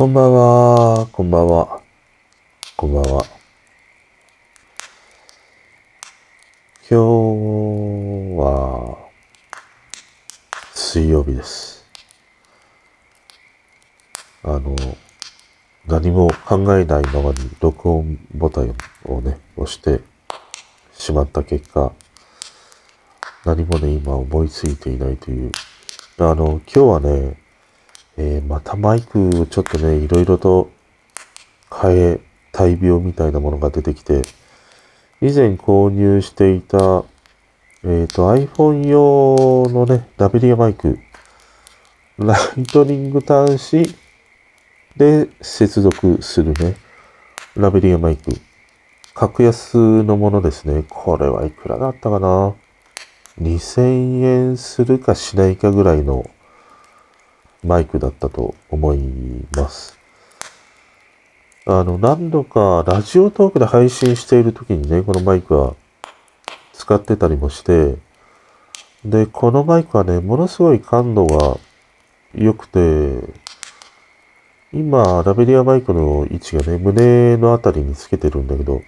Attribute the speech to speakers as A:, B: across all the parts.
A: こんばんは、こんばんは、こんばんは。今日は、水曜日です。あの、何も考えないままに録音ボタンをね、押してしまった結果、何もね、今思いついていないという。あの、今日はね、えーまたマイクをちょっとね、いろいろと変え、大病みたいなものが出てきて、以前購入していた、えっと、 iPhone 用のね、ラベリアマイク、ライトニング端子で接続するね、ラベリアマイク。格安のものですね。これはいくらだったかな ?2000 円するかしないかぐらいのマイクだったと思います。あの、何度かラジオトークで配信している時にね、このマイクは使ってたりもして、で、このマイクはね、ものすごい感度が良くて、今、ラベリアマイクの位置がね、胸のあたりにつけてるんだけど、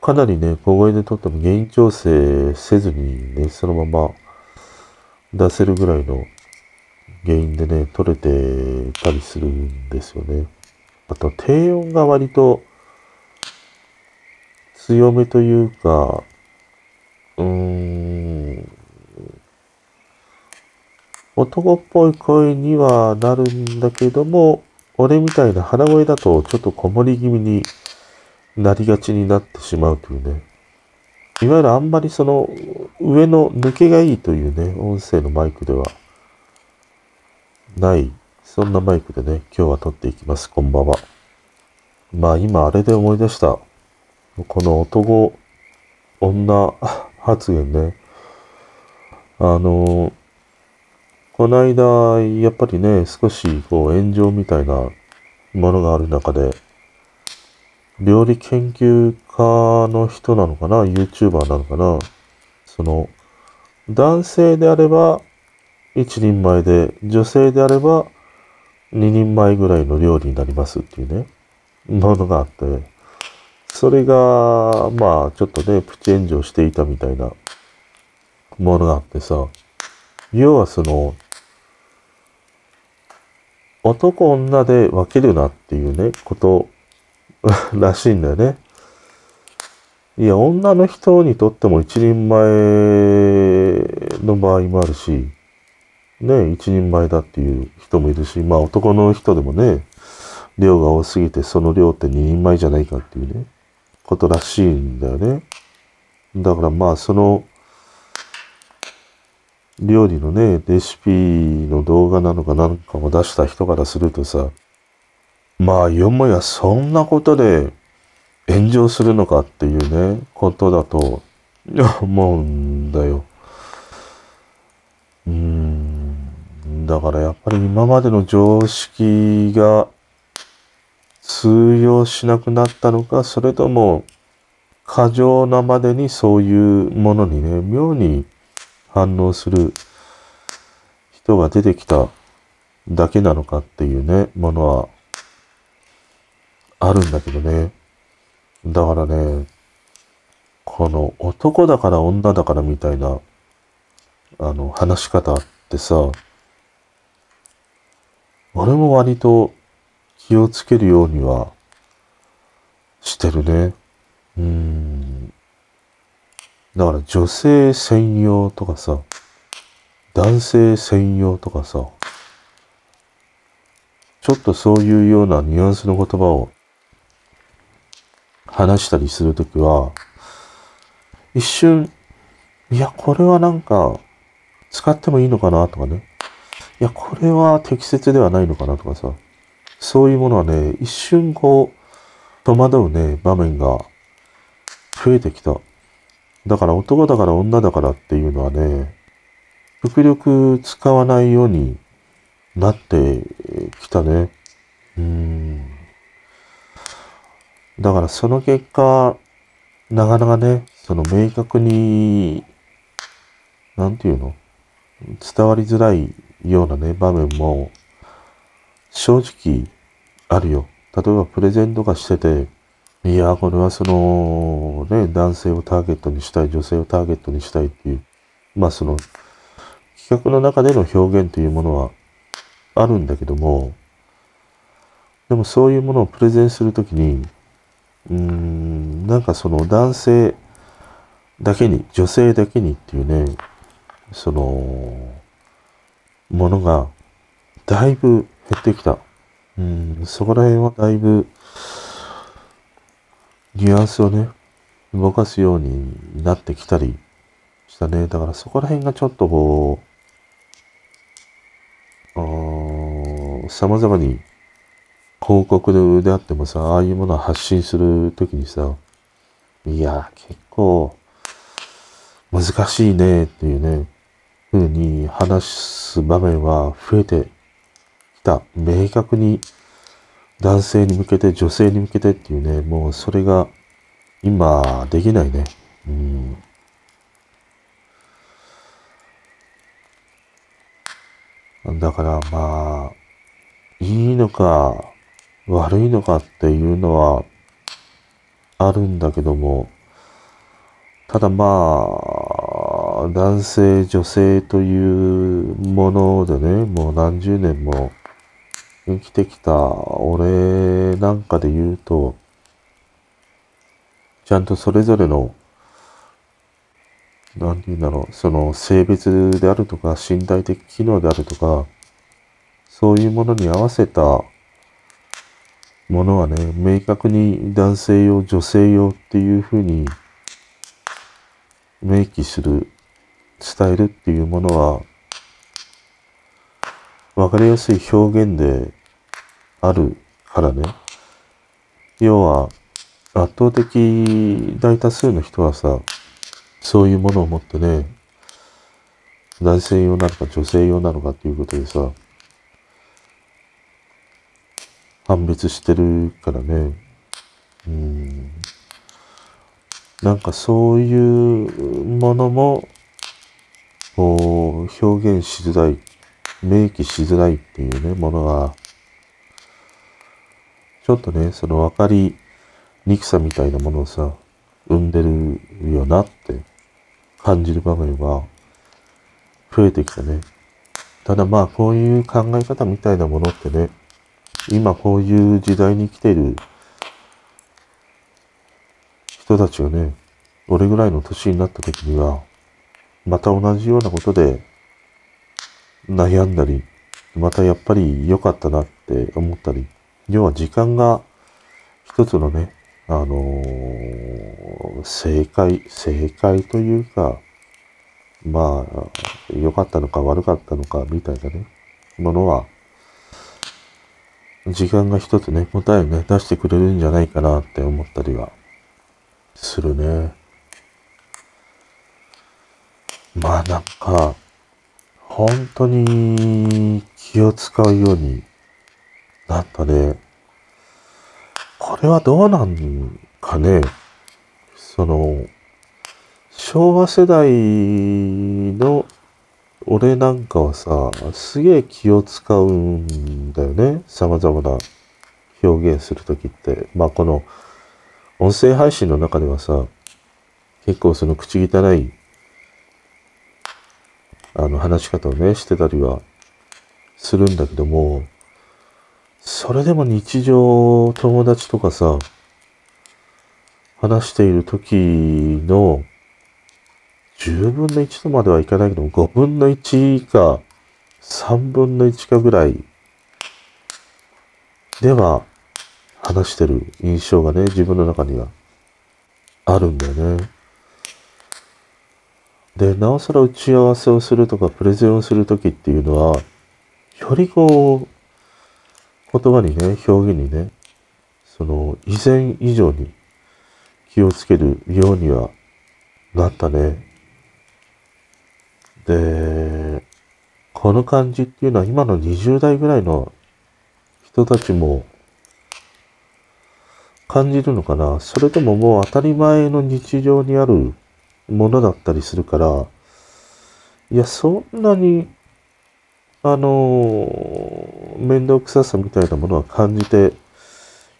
A: かなりね、小声で撮っても原因調整せずにね、そのまま出せるぐらいの原因でね、取れてたりするんですよね。あと、低音が割と強めというか、うーん、男っぽい声にはなるんだけども、俺みたいな鼻声だとちょっとこもり気味になりがちになってしまうというね。いわゆるあんまりその上の抜けがいいというね、音声のマイクではない、そんなマイクでね、今日は撮っていきます。こんばんは。まあ今あれで思い出した。この男、女発言ね。あの、この間、やっぱりね、少しこう炎上みたいなものがある中で、料理研究家の人なのかな ?YouTuber なのかな？その、男性であれば一人前で、女性であれば二人前ぐらいの料理になりますっていうね、ものがあって、それが、まあ、ちょっとね、プチ炎上していたみたいなものがあってさ、要はその、男女で分けるなっていうね、こと らしいんだよね。いや、女の人にとっても一人前の場合もあるし、ね、一人前だっていう人もいるし、まあ男の人でもね、量が多すぎてその量って二人前じゃないかっていうね、ことらしいんだよね。だからまあその、料理のね、レシピの動画なのかなんかを出した人からするとさ、まあよもやそんなことで炎上するのかっていうね、ことだと思うんだよ。うん。だからやっぱり今までの常識が通用しなくなったのか、それとも過剰なまでにそういうものにね、妙に反応する人が出てきただけなのかっていうね、ものはあるんだけどね。だからね、この男だから女だからみたいな、あの、話し方ってさ、俺も割と気をつけるようにはしてるね。うん。だから女性専用とかさ、男性専用とかさ、ちょっとそういうようなニュアンスの言葉を話したりするときは、一瞬、いや、これはなんか、使ってもいいのかなとかね。いや、これは適切ではないのかなとかさ。そういうものはね、一瞬こう、戸惑うね、場面が増えてきた。だから男だから女だからっていうのはね、極力使わないようになってきたね。うん。だからその結果、なかなかね、その明確に、なんていうの？伝わりづらいようなね、場面も、正直あるよ。例えばプレゼントがしてて、いや、これはその、ね、男性をターゲットにしたい、女性をターゲットにしたいっていう、まあその、企画の中での表現というものはあるんだけども、でもそういうものをプレゼンするときに、うーん、なんかその男性だけに、女性だけにっていうね、その、ものが、だいぶ減ってきた。うん、そこら辺はだいぶ、ニュアンスをね、動かすようになってきたりしたね。だからそこら辺がちょっとこう、様々に広告であってもさ、ああいうものを発信するときにさ、いや、結構難しいねっていうね、ふうに話す場面は増えてきた。明確に男性に向けて、女性に向けてっていうね、もうそれが今できないね。うん。だからまあ、いいのか悪いのかっていうのはあるんだけども、ただまあ、男性、女性というものでね、もう何十年も生きてきた俺なんかで言うと、ちゃんとそれぞれの、なんて言うんだろう、その性別であるとか身体的機能であるとか、そういうものに合わせたものはね、明確に男性用、女性用っていうふうに明記する、伝えるっていうものは、わかりやすい表現であるからね。要は、圧倒的大多数の人はさ、そういうものを持ってね、男性用なのか女性用なのかっていうことでさ、判別してるからね。うん。なんかそういうものも、こう、表現しづらい、明記しづらいっていうね、ものが、ちょっとね、その分かりにくさみたいなものをさ、生んでるよなって感じる場面は増えてきたね。ただまあ、こういう考え方みたいなものってね、今こういう時代に来ている人たちがね、俺ぐらいの年になった時には、また同じようなことで悩んだり、またやっぱり良かったなって思ったり、要は時間が一つのね、あのー、正解、正解というか、まあ、良かったのか悪かったのかみたいなね、ものは時間が一つね、答えをね、出してくれるんじゃないかなって思ったりはするね。まあなんか、本当に気を使うようになったね。これはどうなんかね。その、昭和世代の俺なんかはさ、すげえ気を使うんだよね。様々な表現するときって。まあこの音声配信の中ではさ、結構その口汚いあの話し方をね、してたりはするんだけども、それでも日常友達とかさ、話している時の10分の1とまではいかないけども、5分の1か3分の1かぐらいでは話してる印象がね、自分の中にはあるんだよね。で、なおさら打ち合わせをするとか、プレゼンをするときっていうのは、よりこう、言葉にね、表現にね、その、以前以上に気をつけるようにはなったね。で、この感じっていうのは今の20代ぐらいの人たちも感じるのかなそれとももう当たり前の日常にあるものだったりするから、いや、そんなにあの、面倒くささみたいなものは感じて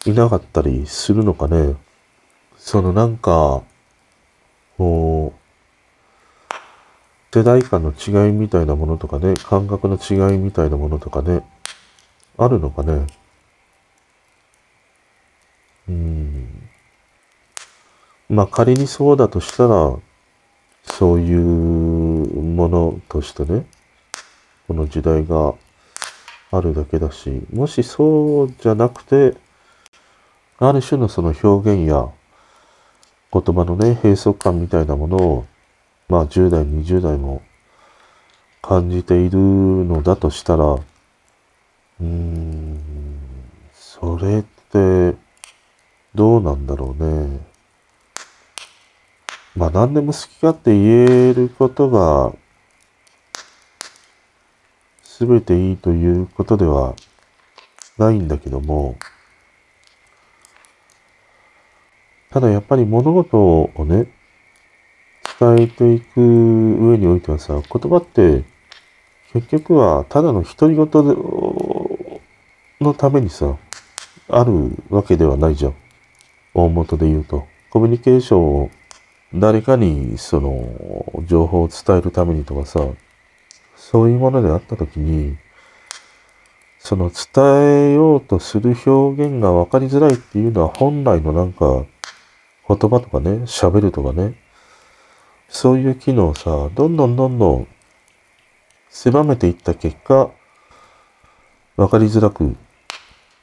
A: いなかったりするのかね。そのなんか、こう、世代間の違いみたいなものとかね、感覚の違いみたいなものとかね、あるのかね。うん。まあ仮にそうだとしたら、そういうものとしてね、この時代があるだけだし、もしそうじゃなくて、ある種のその表現や言葉のね、閉塞感みたいなものを、まあ10代、20代も感じているのだとしたら、うーん、それってどうなんだろうね。まあ何でも好き勝手言えることが全ていいということではないんだけども、ただやっぱり物事をね、伝えていく上においてはさ、言葉って結局はただの独り言のためにさ、あるわけではないじゃん。大元で言うと。コミュニケーションを誰かにその情報を伝えるためにとかさ、そういうものであったときに、その伝えようとする表現が分かりづらいっていうのは本来のなんか言葉とかね、喋るとかね、そういう機能をさ、どんどんどんどん狭めていった結果、分かりづらく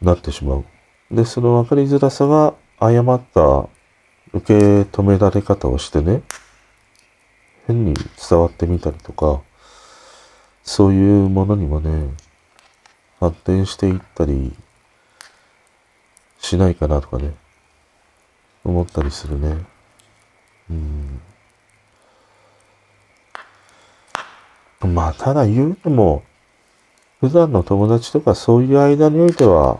A: なってしまう。で、その分かりづらさが誤った受け止められ方をしてね、変に伝わってみたりとか、そういうものにもね、発展していったりしないかなとかね、思ったりするね。うん。まあ、ただ言うても、普段の友達とかそういう間においては、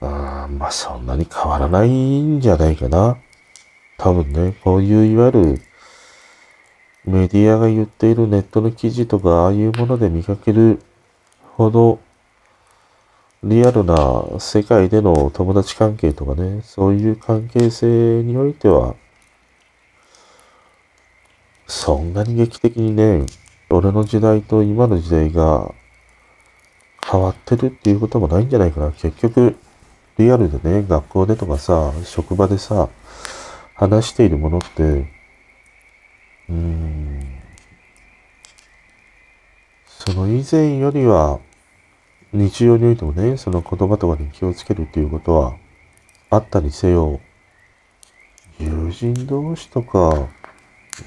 A: あまあそんなに変わらないんじゃないかな。多分ね、こういういわゆるメディアが言っているネットの記事とかああいうもので見かけるほどリアルな世界での友達関係とかね、そういう関係性においては、そんなに劇的にね、俺の時代と今の時代が変わってるっていうこともないんじゃないかな。結局、リアルでね、学校でとかさ、職場でさ、話しているものって、うーん、その以前よりは、日常においてもね、その言葉とかに気をつけるっていうことはあったにせよ、友人同士とか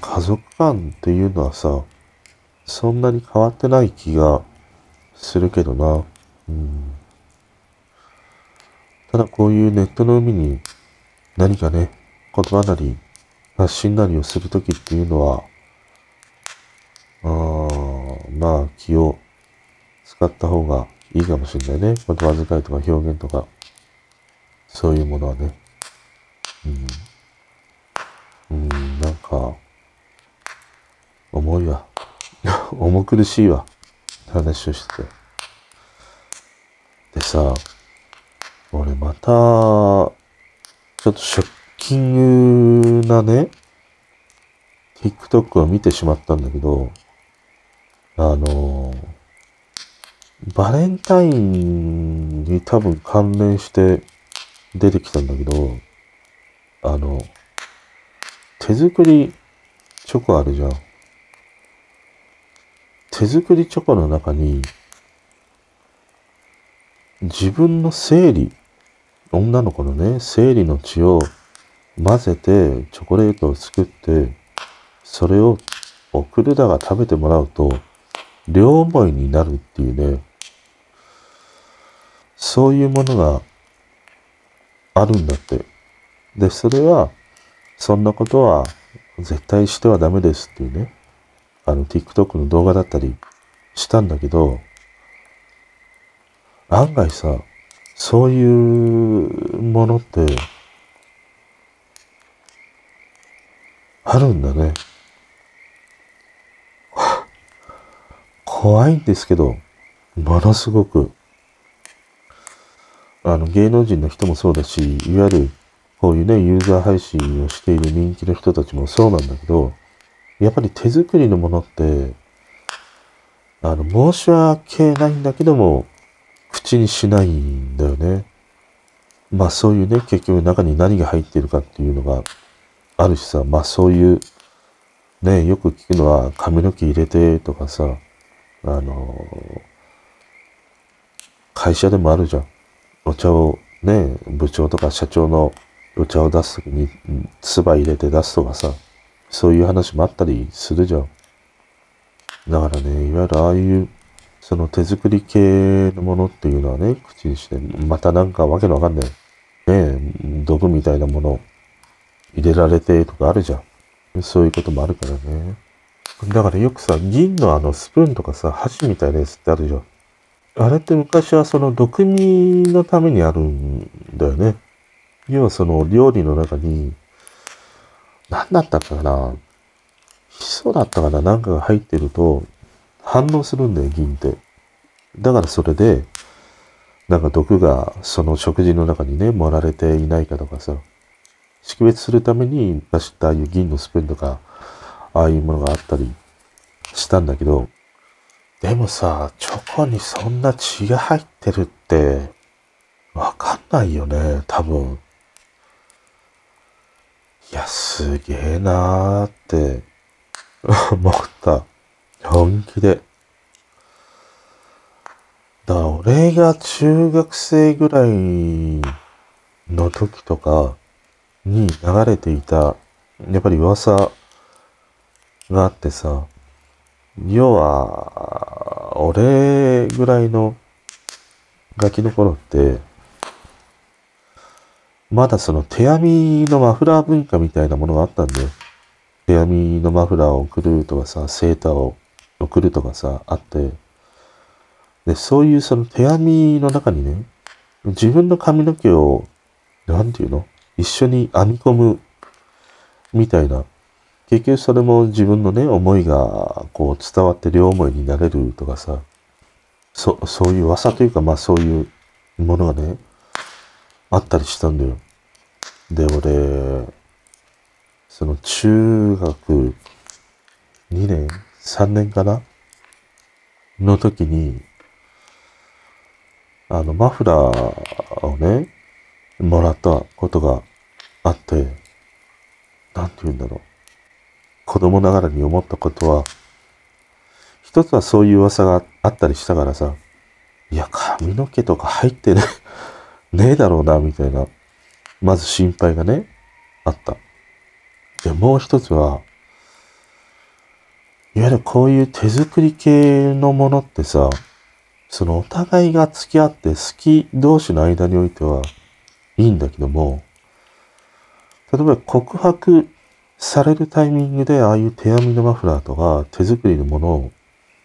A: 家族間っていうのはさ、そんなに変わってない気がするけどな。うん、ただこういうネットの海に何かね、言葉なり発信なりをするときっていうのは、あまあ気を使った方がいいかもしれないね。言葉遣いとか表現とか、そういうものはね。うん。うん、なんか、重いわ。重苦しいわ。話をしてて。でさ、俺また、ちょっとショッキングなね、TikTok を見てしまったんだけど、あのバレンタインに多分関連して出てきたんだけど、あの、手作りチョコあるじゃん。手作りチョコの中に、自分の生理、女の子のね、生理の血を混ぜてチョコレートを作って、それを送るだが食べてもらうと、両思いになるっていうね、そういうものがあるんだって。で、それは、そんなことは絶対してはダメですっていうね、あの TikTok の動画だったりしたんだけど、案外さ、そういうものって、あるんだね。怖いんですけど、ものすごく、あの、芸能人の人もそうだし、いわゆる、こういうね、ユーザー配信をしている人気の人たちもそうなんだけど、やっぱり手作りのものって、あの、申し訳ないんだけども、口にしないんだよね。まあそういうね、結局中に何が入っているかっていうのがあるしさ、まあそういう、ね、よく聞くのは髪の毛入れてとかさ、あの、会社でもあるじゃん。お茶をね、部長とか社長のお茶を出すときに、唾入れて出すとかさ、そういう話もあったりするじゃん。だからね、いわゆるああいう、その手作り系のものっていうのはね、口にして、またなんかわけのわかんない、ねえ、毒みたいなもの入れられてとかあるじゃん。そういうこともあるからね。だからよくさ、銀のあのスプーンとかさ、箸みたいなやつってあるじゃん。あれって昔はその毒味のためにあるんだよね。要はその料理の中に、何だったかなヒ素だったかななんかが入ってると反応するんだよ、銀って。だからそれで、なんか毒がその食事の中にね、盛られていないかとかさ、識別するために出したああいう銀のスプーンとか、ああいうものがあったりしたんだけど、でもさ、チョコにそんな血が入ってるって、わかんないよね、多分。いや、すげえなーって思った。本気で。だ俺が中学生ぐらいの時とかに流れていた、やっぱり噂があってさ、要は、俺ぐらいのガキの頃って、まだその手編みのマフラー文化みたいなものがあったんで、手編みのマフラーを送るとかさ、セーターを送るとかさ、あって、で、そういうその手編みの中にね、自分の髪の毛を、なんていうの？一緒に編み込むみたいな。結局それも自分のね、思いがこう伝わって両思いになれるとかさ、そ、そういう噂というか、まあそういうものがね、あったりしたんだよ。で、俺、その中学2年 ?3 年かな？の時に、あの、マフラーをね、もらったことがあって、なんて言うんだろう。子供ながらに思ったことは、一つはそういう噂があったりしたからさ、いや、髪の毛とか入ってね、ねえだろうな、みたいな、まず心配がね、あった。で、もう一つは、いわゆるこういう手作り系のものってさ、そのお互いが付き合って好き同士の間においてはいいんだけども、例えば告白されるタイミングでああいう手編みのマフラーとか手作りのものを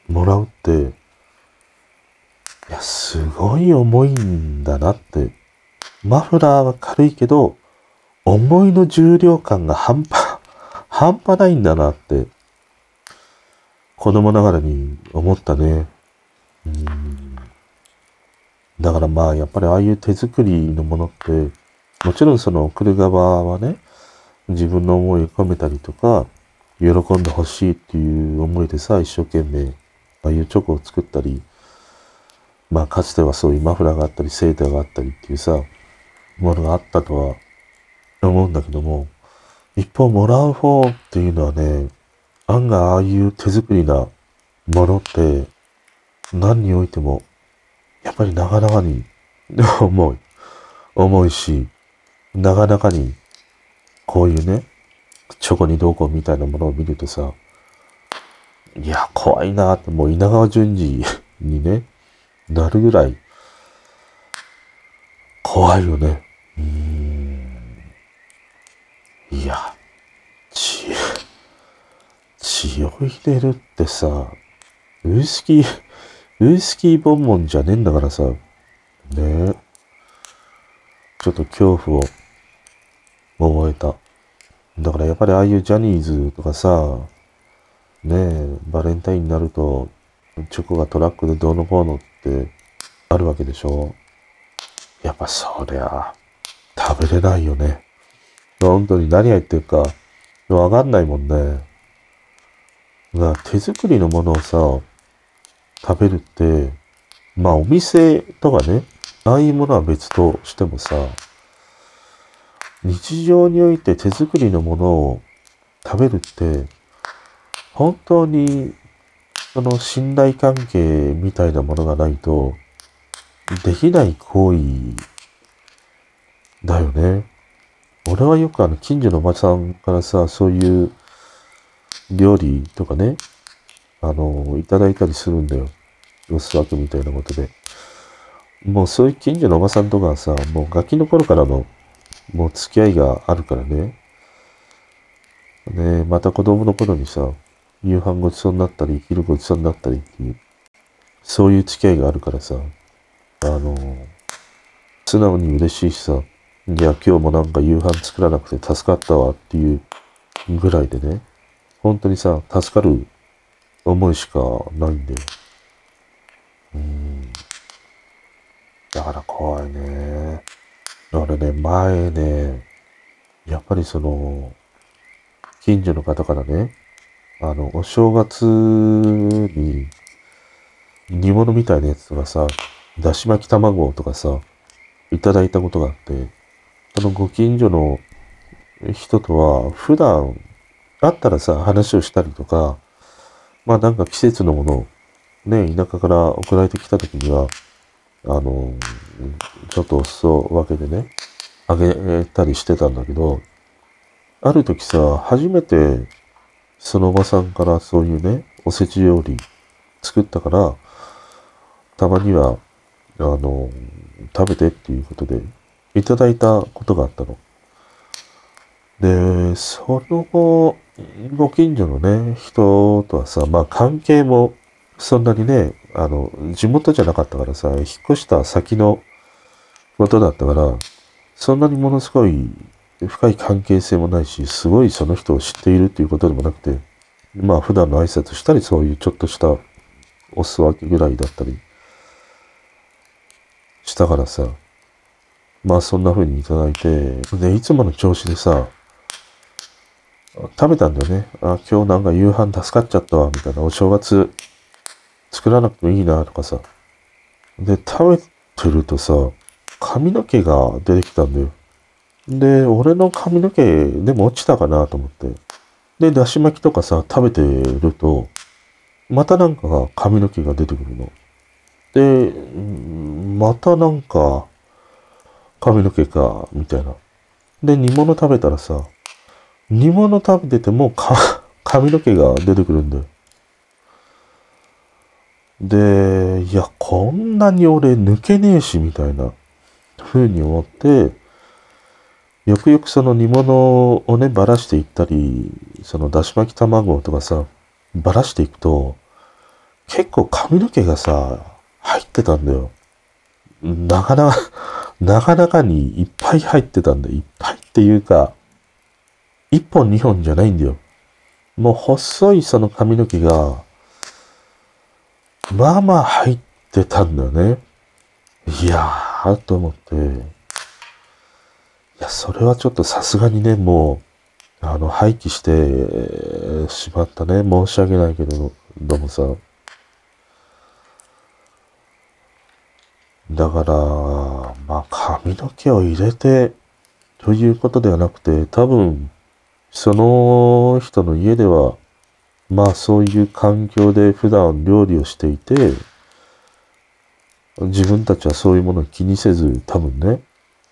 A: もらうって、いや、すごい重いんだなって。マフラーは軽いけど、重いの重量感が半端、半端ないんだなって、子供ながらに思ったね。うんだからまあ、やっぱりああいう手作りのものって、もちろんその送る側はね、自分の思いを込めたりとか、喜んでほしいっていう思いでさ、一生懸命、ああいうチョコを作ったり、まあかつてはそういうマフラーがあったり、セーターがあったりっていうさ、ものがあったとは思うんだけども、一方もらう方っていうのはね、案外ああいう手作りなものって、何においても、やっぱりなかなかに 重い、重いし、なかなかにこういうね、チョコにどうこうみたいなものを見るとさ、いや、怖いなって、もう稲川淳二にね、なるぐらい、怖いよね。うん。いや、血を入れるってさ、ウイスキー、ウイスキーボンボンじゃねえんだからさ、ねえ。ちょっと恐怖を覚えた。だからやっぱりああいうジャニーズとかさ、ねえ、バレンタインになると、チョコがトラックでどうのこうのってあるわけでしょやっぱそりゃ、食べれないよね。本当に何入ってるか、わかんないもんね。が手作りのものをさ、食べるって、まあお店とかね、ああいうものは別としてもさ、日常において手作りのものを食べるって、本当にその信頼関係みたいなものがないと、できない行為だよね。俺はよくあの近所のおばさんからさ、そういう料理とかね、あの、いただいたりするんだよ。ロス枠みたいなことで。もうそういう近所のおばさんとかはさ、もうガキの頃からの、もう付き合いがあるからね。ねまた子供の頃にさ、夕飯ごちそうになったり、昼ごちそうになったりっていう、そういう付き合いがあるからさ、あの、素直に嬉しいしさ、いや、今日もなんか夕飯作らなくて助かったわっていうぐらいでね、本当にさ、助かる思いしかないんだよ。うん。だから怖いね。俺ね、前ね、やっぱりその、近所の方からね、あの、お正月に煮物みたいなやつとかさ、だし巻き卵とかさ、いただいたことがあって、そのご近所の人とは普段あったらさ、話をしたりとか、まあなんか季節のものをね、田舎から送られてきた時には、あの、ちょっとお裾分けでね、あげたりしてたんだけど、ある時さ、初めてそのおばさんからそういうね、おせち料理作ったから、たまには、あの、食べてっていうことで、いただいたことがあったの。で、その後、ご近所のね、人とはさ、まあ関係もそんなにね、あの、地元じゃなかったからさ、引っ越した先のことだったから、そんなにものすごい深い関係性もないし、すごいその人を知っているっていうことでもなくて、まあ普段の挨拶したり、そういうちょっとしたお裾分けぐらいだったりしたからさ、まあそんな風にいただいて、で、いつもの調子でさ、食べたんだよね。あ、今日なんか夕飯助かっちゃったわ、みたいな。お正月作らなくてもいいな、とかさ。で、食べてるとさ、髪の毛が出てきたんだよ。で、俺の髪の毛でも落ちたかなと思って。で、だし巻きとかさ、食べてると、またなんか髪の毛が出てくるの。で、またなんか、髪の毛か、みたいな。で、煮物食べたらさ、煮物食べててもか、髪の毛が出てくるんだよ。で、いや、こんなに俺抜けねえし、みたいな風に思って、よくよくその煮物をね、ばらしていったり、そのだし巻き卵とかさ、ばらしていくと、結構髪の毛がさ、入ってたんだよ。なかなか、なかなかにいっぱい入ってたんだよ。いっぱいっていうか、一本二本じゃないんだよ。もう細いその髪の毛が、まあまあ入ってたんだよね。いやー、と思って、いや、それはちょっとさすがにね、もう、あの、廃棄してしまったね。申し訳ないけど、どうもさ。だから、まあ、髪の毛を入れて、ということではなくて、多分、その人の家では、まあそういう環境で普段料理をしていて、自分たちはそういうものを気にせず、多分ね、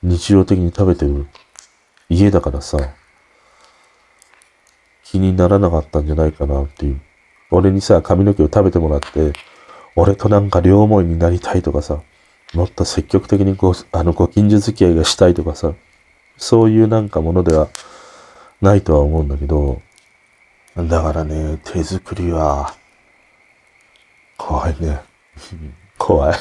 A: 日常的に食べてる家だからさ、気にならなかったんじゃないかなっていう。俺にさ、髪の毛を食べてもらって、俺となんか両思いになりたいとかさ、もっと積極的にこう、あの、ご近所付き合いがしたいとかさ、そういうなんかものではないとは思うんだけど、だからね、手作りは、怖いね。怖い。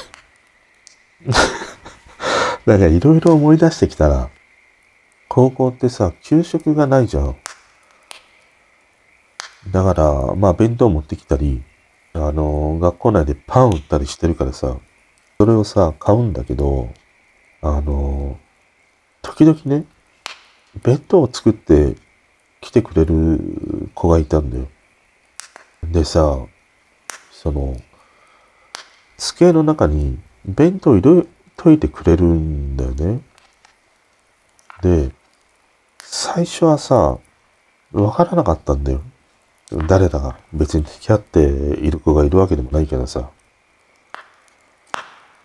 A: なんかいろいろ思い出してきたら、高校ってさ、給食がないじゃん。だから、まあ弁当持ってきたり、あの、学校内でパン売ったりしてるからさ、それをさ、買うんだけど、あの、時々ね、弁当を作って来てくれる子がいたんだよ。でさ、その、机の中に弁当入れといてくれるんだよね。で、最初はさ、わからなかったんだよ。誰だか。別に付き合っている子がいるわけでもないけどさ。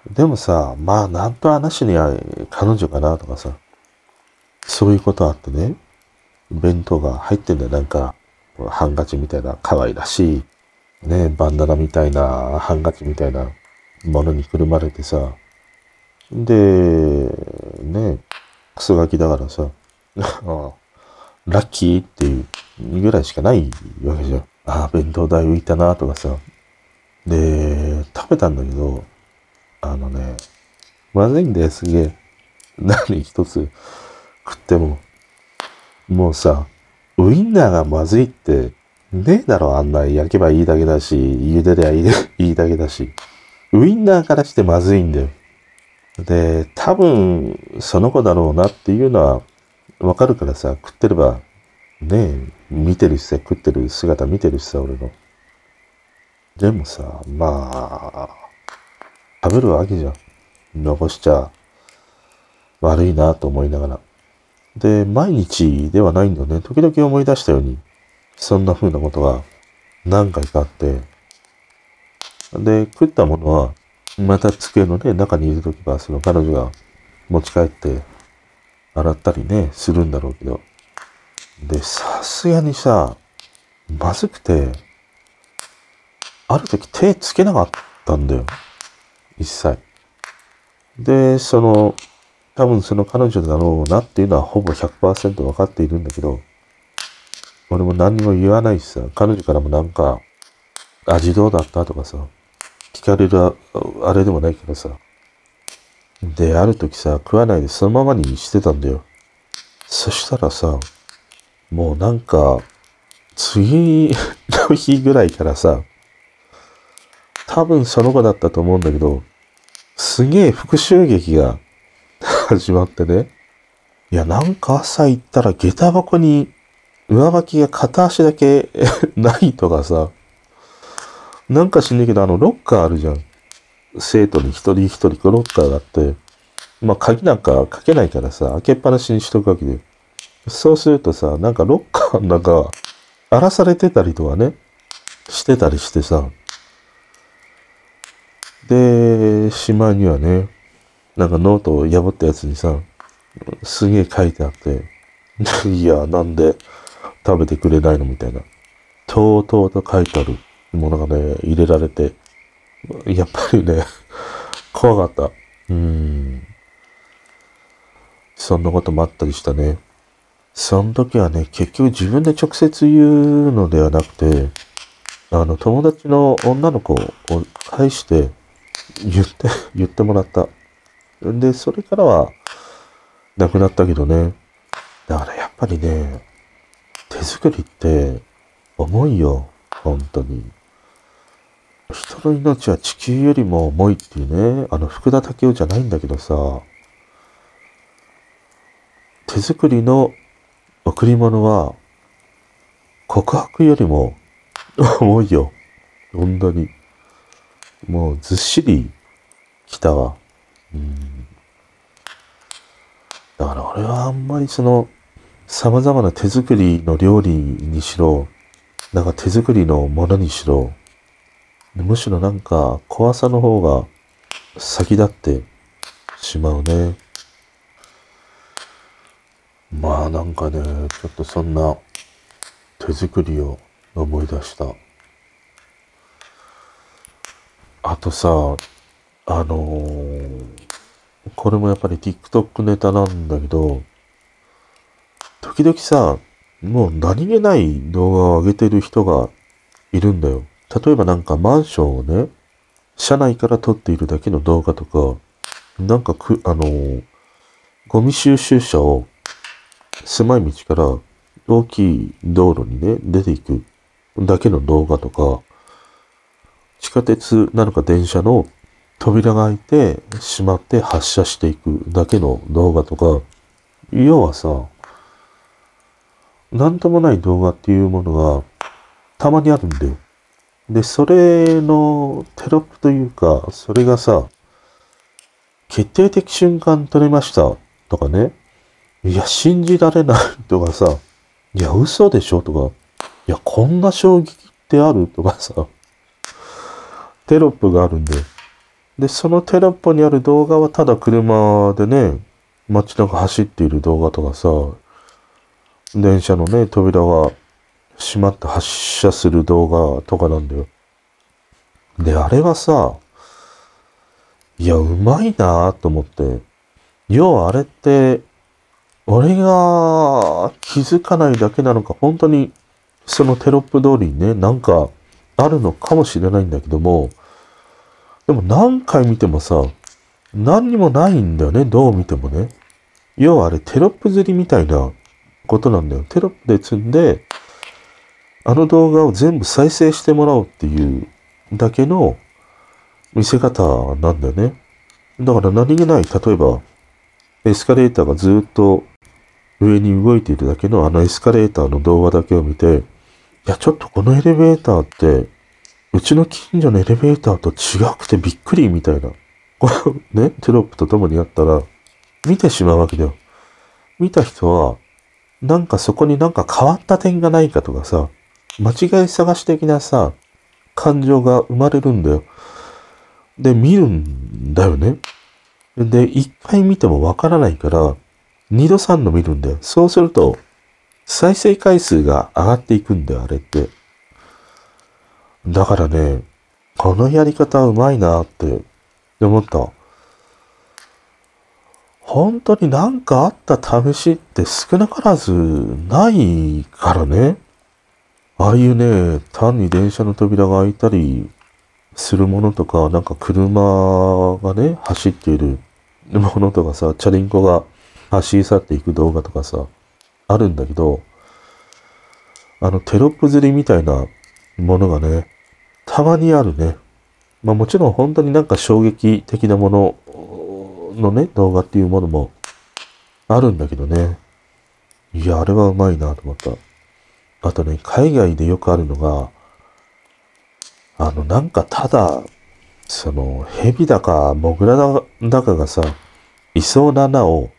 A: でもさ、まあ、なんと話には彼女かなとかさ、そういうことあってね、弁当が入ってんだよ。なんか、ハンカチみたいな可愛らしい、ね、バンダナみたいな、ハンカチみたいなものにくるまれてさ、で、ね、クソガキだからさ、ラッキーっていうぐらいしかないわけじゃん。ああ、弁当代浮いたなとかさ。で、食べたんだけど、あのね、まずいんだよ、すげえ。何一つ食っても。もうさ、ウインナーがまずいって、ねえだろ、あんな焼けばいいだけだし、茹でりゃ いいだけだし。ウインナーからしてまずいんだよ。で、多分、その子だろうなっていうのはわかるからさ、食ってれば、ねえ、見てるしさ、食ってる姿見てるしさ、俺の。でもさ、まあ、食べるわけじゃん。残しちゃ悪いなと思いながら。で、毎日ではないんだよね。時々思い出したように、そんな風なことが何回かあって、で、食ったものは、また机のね、中にいるときは、その彼女が持ち帰って洗ったりね、するんだろうけど。で、さすがにさ、まずくて、ある時手つけなかったんだよ。一切。で、その、多分その彼女だろうなっていうのはほぼ100%分かっているんだけど、俺も何にも言わないしさ、彼女からもなんか、味どうだったとかさ、聞かれるあれでもないけどさ。で、ある時さ、食わないでそのままにしてたんだよ。そしたらさ、もうなんか、次の日ぐらいからさ、多分その子だったと思うんだけど、すげえ復讐劇が始まってね。いや、なんか朝行ったら下駄箱に上履きが片足だけ ないとかさ、なんか知んないけど、あの、ロッカーあるじゃん。生徒に一人一人ロッカーがあって、まあ、鍵なんかかけないからさ、開けっぱなしにしとくわけで。そうするとさ、なんかロッカーなんか荒らされてたりとかね、してたりしてさ。で、しまいにはね、なんかノートを破ったやつにさ、すげえ書いてあって、いや、なんで食べてくれないのみたいな。とうとうと書いてある。ものがね、入れられて、やっぱりね、怖かった。うん。そんなこともあったりしたね。その時はね、結局自分で直接言うのではなくて、あの、友達の女の子を返して言って、言ってもらった。で、それからは、亡くなったけどね。だからやっぱりね、手作りって重いよ。本当に。人の命は地球よりも重いっていうね、あの福田武雄じゃないんだけどさ、手作りの贈り物は告白よりも重いよ。本当に。もうずっしり来たわ。うん。だから俺はあんまりその様々な手作りの料理にしろ、なんか手作りのものにしろ、むしろなんか怖さの方が先立ってしまうね。まあなんかね、ちょっとそんな手作りを思い出した。あとさ、あのー、これもやっぱり TikTok ネタなんだけど、時々さ、もう何気ない動画を上げてる人がいるんだよ。例えばなんかマンションをね、車内から撮っているだけの動画とか、なんかく、あのー、ゴミ収集車を狭い道から大きい道路にね、出ていくだけの動画とか、地下鉄なのか電車の扉が開いて閉まって発射していくだけの動画とか、要はさ、なんともない動画っていうものがたまにあるんだよ。で、それのテロップというか、それがさ、決定的瞬間撮れましたとかね。いや、信じられないとかさ、いや、嘘でしょとか、いや、こんな衝撃ってあるとかさ、テロップがあるんで。で、そのテロップにある動画はただ車でね、街中走っている動画とかさ、電車のね、扉が閉まって発射する動画とかなんだよ。で、あれはさ、いや、うまいなと思って。要はあれって、俺が気づかないだけなのか、本当にそのテロップ通りにね、なんかあるのかもしれないんだけども、でも何回見てもさ、何にもないんだよね、どう見てもね。要はあれテロップ釣りみたいなことなんだよ。テロップで積んで、あの動画を全部再生してもらおうっていうだけの見せ方なんだよね。だから何気ない、例えば、エスカレーターがずっと上に動いているだけのあのエスカレーターの動画だけを見て、いや、ちょっとこのエレベーターって、うちの近所のエレベーターと違くてびっくりみたいな、こ うね、テロップと共にあったら、見てしまうわけだよ。見た人は、なんかそこになんか変わった点がないかとかさ、間違い探し的なさ、感情が生まれるんだよ。で、見るんだよね。で、一回見てもわからないから、二度三度見るんだよ。そうすると、再生回数が上がっていくんだよ、あれって。だからね、このやり方うまいなって思った。本当になんかあった試しって少なからずないからね。ああいうね、単に電車の扉が開いたりするものとか、なんか車がね、走っているものとかさ、チャリンコが走り去っていく動画とかさ、あるんだけど、あのテロップ釣りみたいなものがね、たまにあるね。まあもちろん本当になんか衝撃的なもののね、動画っていうものもあるんだけどね。いや、あれはうまいなと思った。あとね、海外でよくあるのが、あの、なんかただ、その、蛇だか、モグラだかがさ、いそうな穴を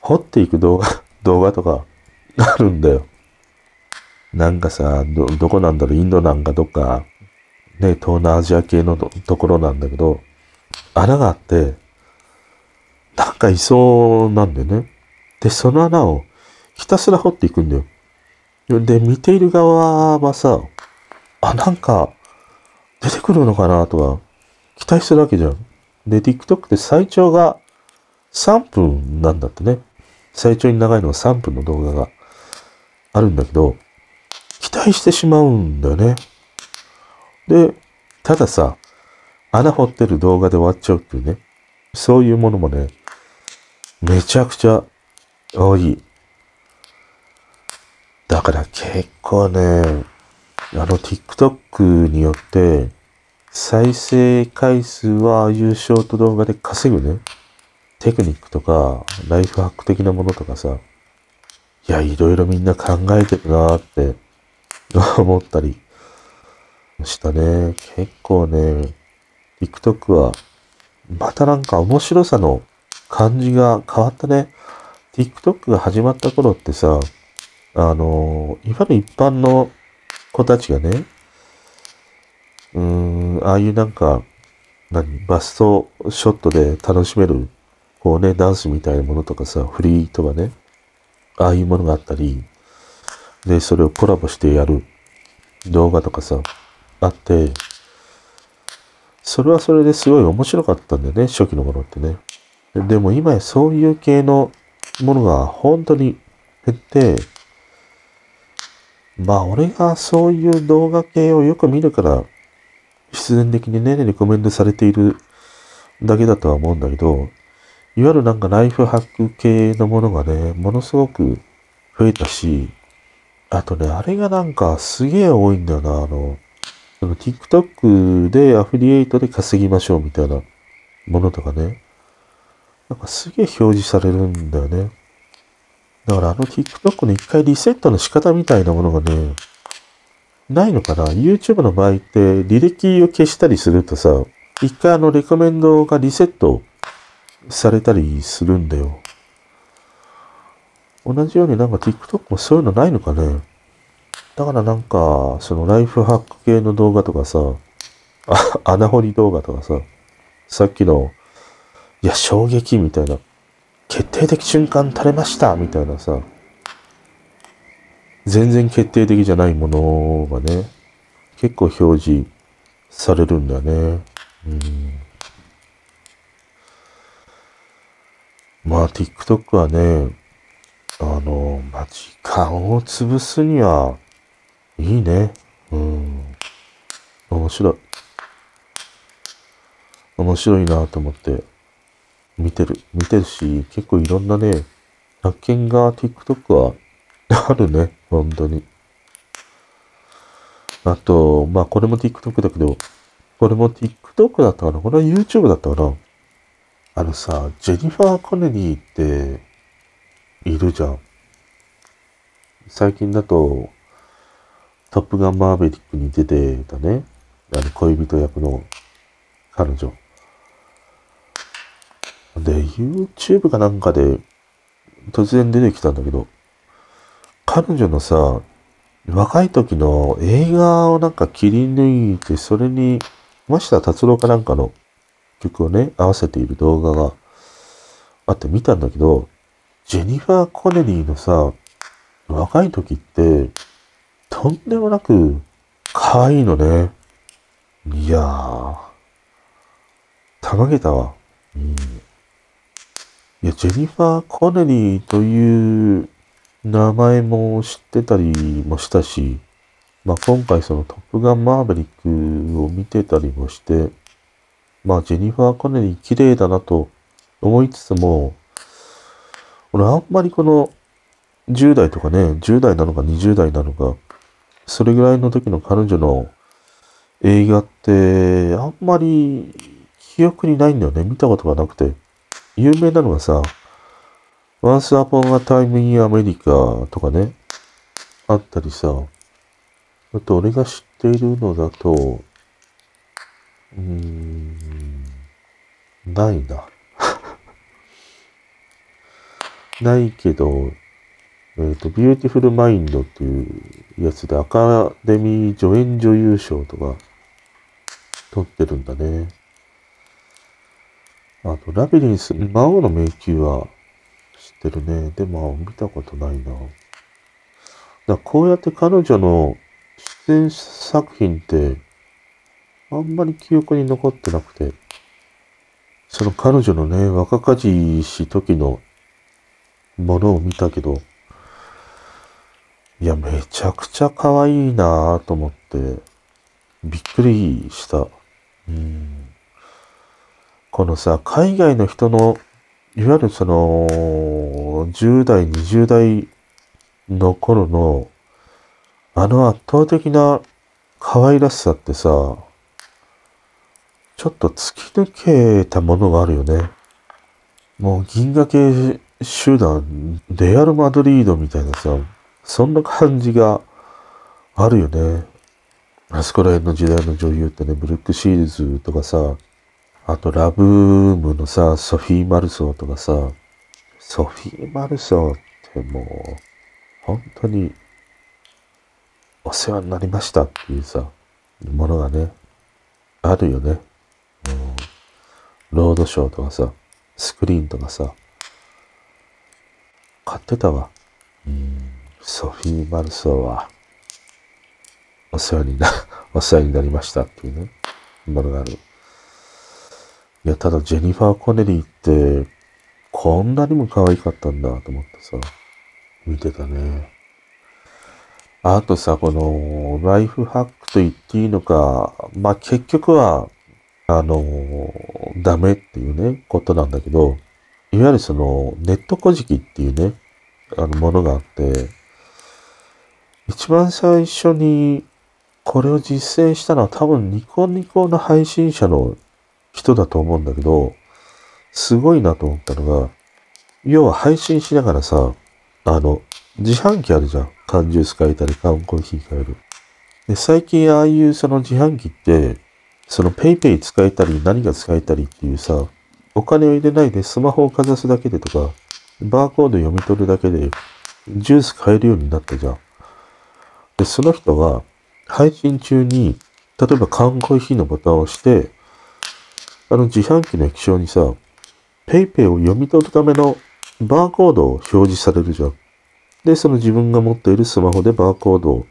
A: 掘っていく動画、動画とかあるんだよ。なんかさ、ど、どこなんだろう、インドなんかどっか、ね、東南アジア系のところなんだけど、穴があって、なんかいそうなんだよね。で、その穴をひたすら掘っていくんだよ。で、見ている側はさ、あ、なんか出てくるのかなとか期待するわけじゃん。で、TikTok って最長が3分なんだってね。最長に長いのは3分の動画があるんだけど、待してしまうんだよね。で、たださ、穴掘ってる動画で終わっちゃうっていうね。そういうものもね、めちゃくちゃ多い。だから結構ね、あの TikTok によって再生回数はああいうショート動画で稼ぐね。テクニックとかライフハック的なものとかさ、いや、いろいろみんな考えてるなーって 思ったりしたね。結構ね、TikTok はまたなんか面白さの感じが変わったね。TikTok が始まった頃ってさ、あの、いわゆる一般の子たちがね、うーん、ああいうなんか、何、バストショットで楽しめる、こうね、ダンスみたいなものとかさ、フリーとかね、ああいうものがあったり、で、それをコラボしてやる動画とかさ、あって、それはそれですごい面白かったんだよね、初期のものってね。でも今やそういう系のものが本当に減って、まあ俺がそういう動画系をよく見るから、必然的にね、レコメンドされているだけだとは思うんだけど、いわゆるなんかライフハック系のものがね、ものすごく増えたし、あとね、あれがなんかすげえ多いんだよな、あの、その TikTok でアフィリエイトで稼ぎましょうみたいなものとかね。なんかすげえ表示されるんだよね。だからあの TikTok の一回リセットの仕方みたいなものがね、ないのかな ?YouTube の場合って履歴を消したりするとさ、一回あのレコメンドがリセットされたりするんだよ。同じようになんか TikTok もそういうのないのかねだからなんか、そのライフハック系の動画とかさ、穴掘り動画とかさ、さっきの、いや、衝撃みたいな、決定的瞬間垂れましたみたいなさ、全然決定的じゃないものがね、結構表示されるんだよね。うん。まあ、TikTok はね、あの、まあ、時間を潰すには、いいね。うん。面白い。面白いなと思って見てる。見てるし、結構いろんなね、発見が TikTok は あるね。本当に。あと、まあこれも TikTok だけど、これも TikTok だったかなこれは YouTube だったかなあのさ、ジェニファー・コネニーっているじゃん。最近だと、トップガンマーベリックに出てたね、あの恋人役の彼女。で、YouTube かなんかで突然出てきたんだけど、彼女のさ、若い時の映画をなんか切り抜いて、それに、し田達郎かなんかの曲をね、合わせている動画があって見たんだけど、ジェニファー・コネリーのさ、若い時って、とんでもなく可愛いのね。いやー、たまげたわ。うん。いや、ジェニファー・コネリーという名前も知ってたりもしたし、まあ今回そのトップガンマーヴェリックを見てたりもして、まあジェニファー・コネリー綺麗だなと思いつつも、俺あんまりこの10代とかね、10代なのか20代なのか、それぐらいの時の彼女の映画って、あんまり記憶にないんだよね。見たことがなくて。有名なのはさ、Once Upon a Time in America とかね、あったりさ、あと俺が知っているのだと、うーん、ないな。ないけど、えっ、ー、と、ビューティフルマインドっていうやつでアカデミー助演女優賞とか取ってるんだね。あと、ラビリンス、魔王の迷宮は知ってるね。でも、見たことないな。だこうやって彼女の出演作品って、あんまり記憶に残ってなくて、その彼女のね、若かじし時のものを見たけど、いや、めちゃくちゃ可愛いなぁと思って、びっくりした。うん。このさ、海外の人の、いわゆるその、10代、20代の頃の、あの圧倒的な可愛らしさってさ、ちょっと突き抜けたものがあるよね。もう銀河系集団、レアル・マドリードみたいなさ、そんな感じがあるよね。あそこら辺の時代の女優ってね、ブルック・シールズとかさ、あとラブームのさ、ソフィー・マルソーとかさ、ソフィー・マルソーってもう、本当にお世話になりましたっていうさ、ものがね、あるよね。ロードショーとかさ、スクリーンとかさ、買ってたわ。ソフィー・マルソーは、お世話にな、お世話になりましたっていうね、ものがある。いや、ただジェニファー・コネリーって、こんなにも可愛かったんだと思ってさ、見てたね。あとさ、この、ライフハックと言っていいのか、まあ、結局は、あの、ダメっていうね、ことなんだけど、いわゆるその、ネット古事記っていうね、あの、ものがあって、一番最初にこれを実践したのは多分ニコニコの配信者の人だと思うんだけど、すごいなと思ったのが、要は配信しながらさ、あの、自販機あるじゃん。缶ジュース買えたり、缶コーヒー買える。で、最近ああいうその自販機って、その PayPay 使えたり、何が使えたりっていうさ、お金を入れないでスマホをかざすだけでとか、バーコード読み取るだけで、ジュース買えるようになったじゃん。で、その人が、配信中に、例えば缶コーヒーのボタンを押して、あの自販機の液晶にさ、PayPay を読み取るためのバーコードを表示されるじゃん。で、その自分が持っているスマホでバーコードを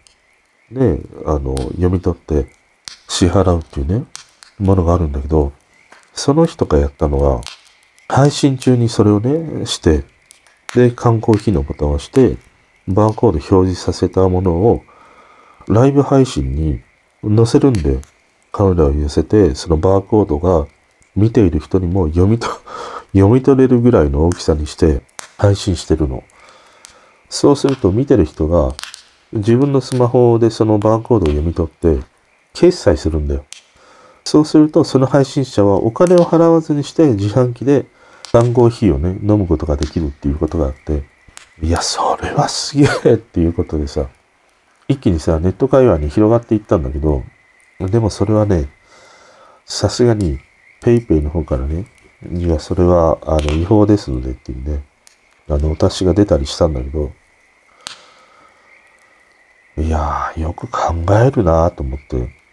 A: ね、あの、読み取って支払うっていうね、ものがあるんだけど、その人がやったのは、配信中にそれをね、して、で、缶コーヒーのボタンを押して、バーコード表示させたものを、ライブ配信に載せるんで、カメラを寄せて、そのバーコードが見ている人にも読みと、読み取れるぐらいの大きさにして配信してるの。そうすると見てる人が自分のスマホでそのバーコードを読み取って決済するんだよ。そうするとその配信者はお金を払わずにして自販機で談合費をね、飲むことができるっていうことがあって、いや、それはすげえっていうことでさ、一気にさ、ネット会話に広がっていったんだけど、でもそれはね、さすがに PayPay の方からね、いや、それは、あの、違法ですのでっていうね、あの、お達しが出たりしたんだけど、いやー、よく考えるなと思って。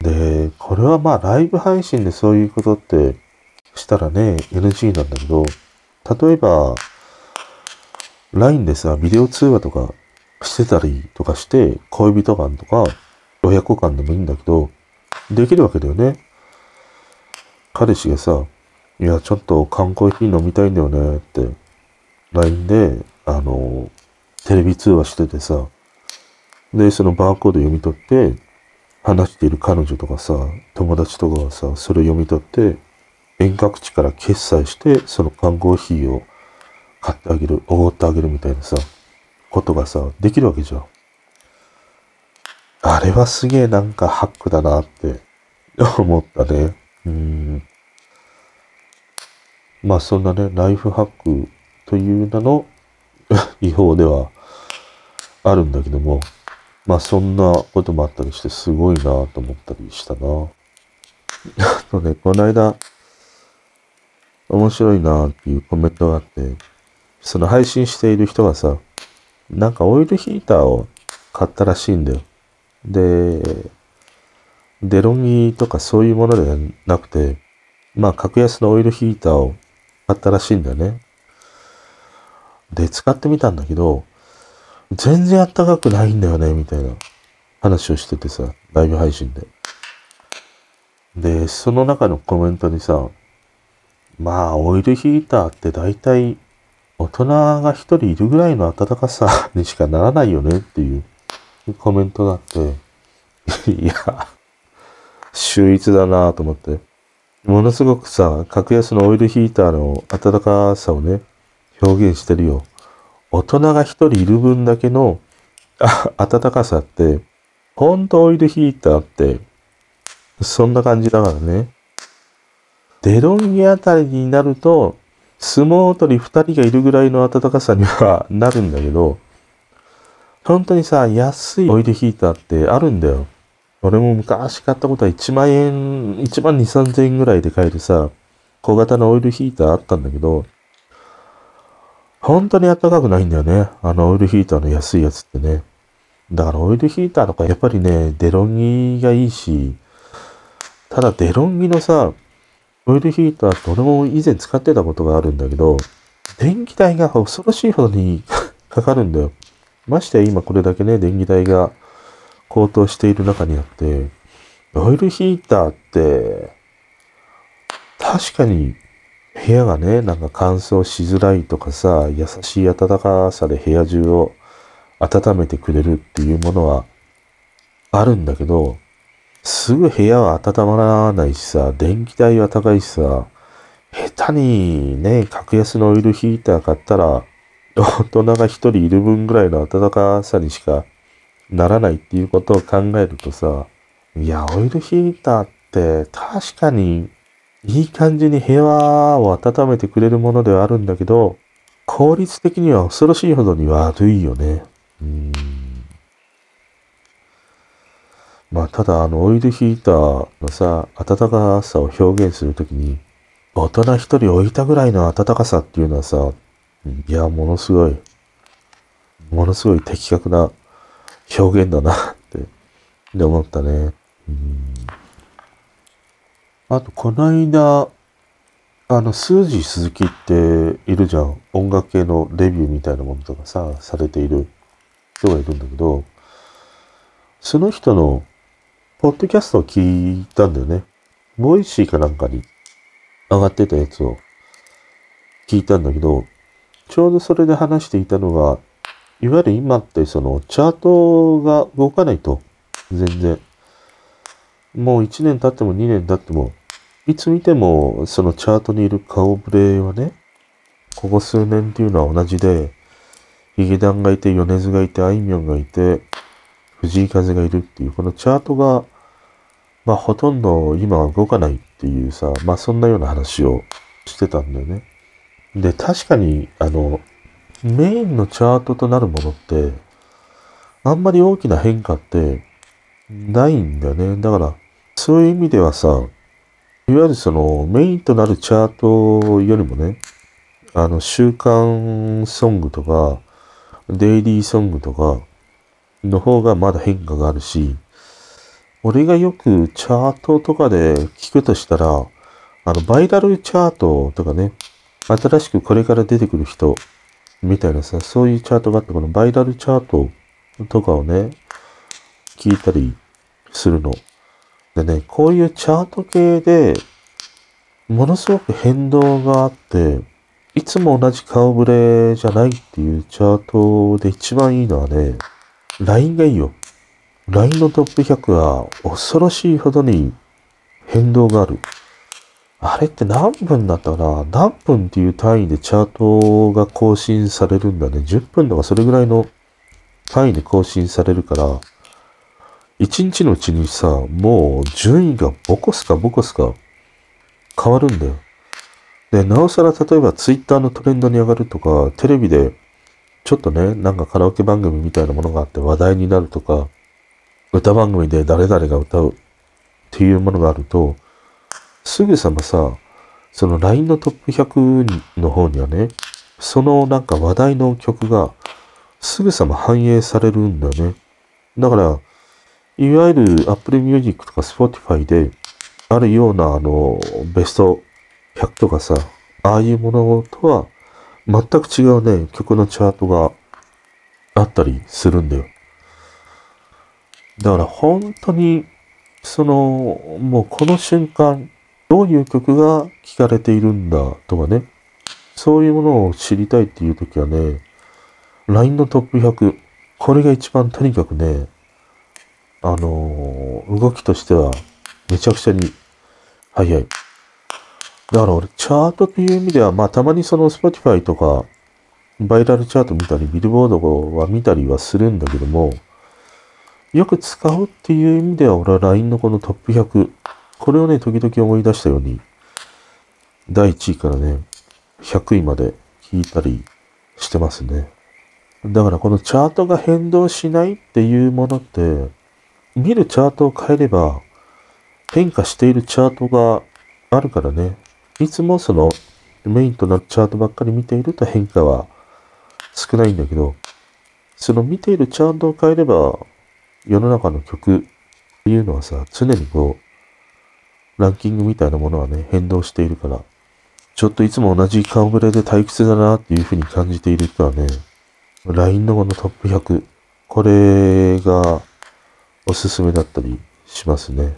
A: で、これはまあ、ライブ配信でそういうことってしたらね、NG なんだけど、例えば、LINE でさ、ビデオ通話とかしてたりとかして、恋人間とか、親子間でもいいんだけど、できるわけだよね。彼氏がさ、いや、ちょっと缶コーヒー飲みたいんだよねって LINE で、あの、テレビ通話しててさ、で、そのバーコード読み取って、話している彼女とかさ、友達とかがさ、それを読み取って、遠隔地から決済して、その缶コーヒーを買ってあげる、おごってあげるみたいなさ、ことがさ、できるわけじゃん。あれはすげえなんかハックだなって思ったね。うん。まあそんなね、ライフハックという名の 違法ではあるんだけども、まあそんなこともあったりしてすごいなと思ったりしたな。あとね、この間、面白いなっていうコメントがあって、その配信している人がさ、なんかオイルヒーターを買ったらしいんだよ。で、デロンギとかそういうものではなくて、まあ格安のオイルヒーターをあったらしいんだよね。で、使ってみたんだけど、全然あったかくないんだよね、みたいな話をしててさ、ライブ配信で。で、その中のコメントにさ、まあ、オイルヒーターって大体大人が一人いるぐらいの暖かさ にしかならないよねっていうコメントがあって、いや、秀逸だなと思って。ものすごくさ、格安のオイルヒーターの暖かさをね、表現してるよ。大人が一人いる分だけの暖かさって、ほんとオイルヒーターって、そんな感じだからね。デロンギあたりになると、相撲取り二人がいるぐらいの暖かさにはなるんだけど、本当にさ、安いオイルヒーターってあるんだよ。俺も昔買ったことは1万円、1万2、3000円ぐらいで買えるさ、小型のオイルヒーターあったんだけど、本当に暖かくないんだよね。あのオイルヒーターの安いやつってね。だからオイルヒーターとかやっぱりね、デロンギがいいし、ただデロンギのさ、オイルヒーターって俺も以前使ってたことがあるんだけど、電気代が恐ろしいほどに かかるんだよ。まして今これだけね、電気代が高騰している中にあって、オイルヒーターって、確かに部屋がね、なんか乾燥しづらいとかさ、優しい暖かさで部屋中を温めてくれるっていうものはあるんだけど、すぐ部屋は温まらないしさ、電気代は高いしさ、下手にね、格安のオイルヒーター買ったら、大人が一人いる分ぐらいの暖かさにしかならないっていうことを考えるとさ、いや、オイルヒーターって確かにいい感じに部屋を温めてくれるものではあるんだけど、効率的には恐ろしいほどに悪いよね。うんまあ、ただ、あの、オイルヒーターのさ、暖かさを表現するときに、大人一人置いたぐらいの暖かさっていうのはさ、いや、ものすごい、ものすごい的確な表現だなって思ったね。うんあと、この間、あの、スージー鈴木っているじゃん。音楽系のレビューみたいなものとかさ、されている人がいるんだけど、その人のポッドキャストを聞いたんだよね。ボイシーかなんかに上がってたやつを聞いたんだけど、ちょうどそれで話していたのが、いわゆる今ってそのチャートが動かないと、全然。もう1年経っても2年経っても、いつ見てもそのチャートにいる顔ぶれはね、ここ数年っていうのは同じで、ヒゲダンがいて、米津がいて、あいみょんがいて、藤井風がいるっていう、このチャートが、まあほとんど今は動かないっていうさ、まあそんなような話をしてたんだよね。で、確かに、あの、メインのチャートとなるものって、あんまり大きな変化ってないんだよね。だから、そういう意味ではさ、いわゆるそのメインとなるチャートよりもね、あの、週間ソングとか、デイリーソングとかの方がまだ変化があるし、俺がよくチャートとかで聞くとしたら、あの、バイラルチャートとかね、新しくこれから出てくる人みたいなさ、そういうチャートがあって、このバイラルチャートとかをね、聞いたりするの。でね、こういうチャート系で、ものすごく変動があって、いつも同じ顔ぶれじゃないっていうチャートで一番いいのはね、LINE がいいよ。LINE のトップ100は恐ろしいほどに変動がある。あれって何分だったかな？何分っていう単位でチャートが更新されるんだね。10分とかそれぐらいの単位で更新されるから、1日のうちにさ、もう順位がボコスかボコスか変わるんだよ。で、なおさら例えばツイッターのトレンドに上がるとか、テレビでちょっとね、なんかカラオケ番組みたいなものがあって話題になるとか、歌番組で誰々が歌うっていうものがあると、すぐさまさ、その LINE のトップ100の方にはね、そのなんか話題の曲がすぐさま反映されるんだよね。だから、いわゆる Apple Music とか Spotify であるようなあの、ベスト100とかさ、ああいうものとは全く違うね、曲のチャートがあったりするんだよ。だから本当に、その、もうこの瞬間、どういう曲が聴かれているんだとかね、そういうものを知りたいっていう時はね、LINE のトップ100、これが一番とにかくね、あのー、動きとしてはめちゃくちゃに早い。だから俺、チャートという意味では、まあたまにその Spotify とか、バイラルチャート見たり、ビルボードは見たりはするんだけども、よく使うっていう意味では、俺は LINE のこのトップ100、これをね、時々思い出したように、第1位からね、100位まで聞いたりしてますね。だからこのチャートが変動しないっていうものって、見るチャートを変えれば、変化しているチャートがあるからね。いつもそのメインとなるチャートばっかり見ていると変化は少ないんだけど、その見ているチャートを変えれば、世の中の曲っていうのはさ、常にこう、ランキングみたいなものはね、変動しているから、ちょっといつも同じ顔ぶれで退屈だなっていうふうに感じている人はね、LINE のこのトップ100、これがおすすめだったりしますね。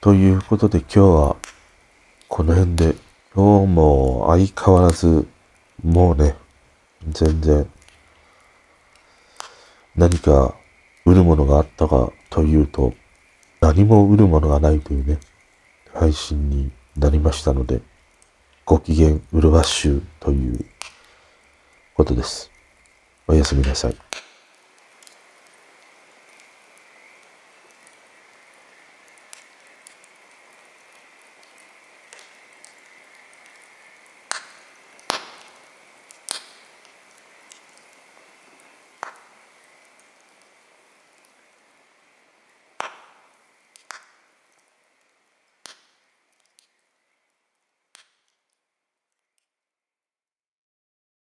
A: ということで今日はこの辺で、今日も相変わらず、もうね、全然、何か売るものがあったかというと、何も売るものがないというね、配信になりましたので、ご機嫌うるわしゅうということです。おやすみなさい。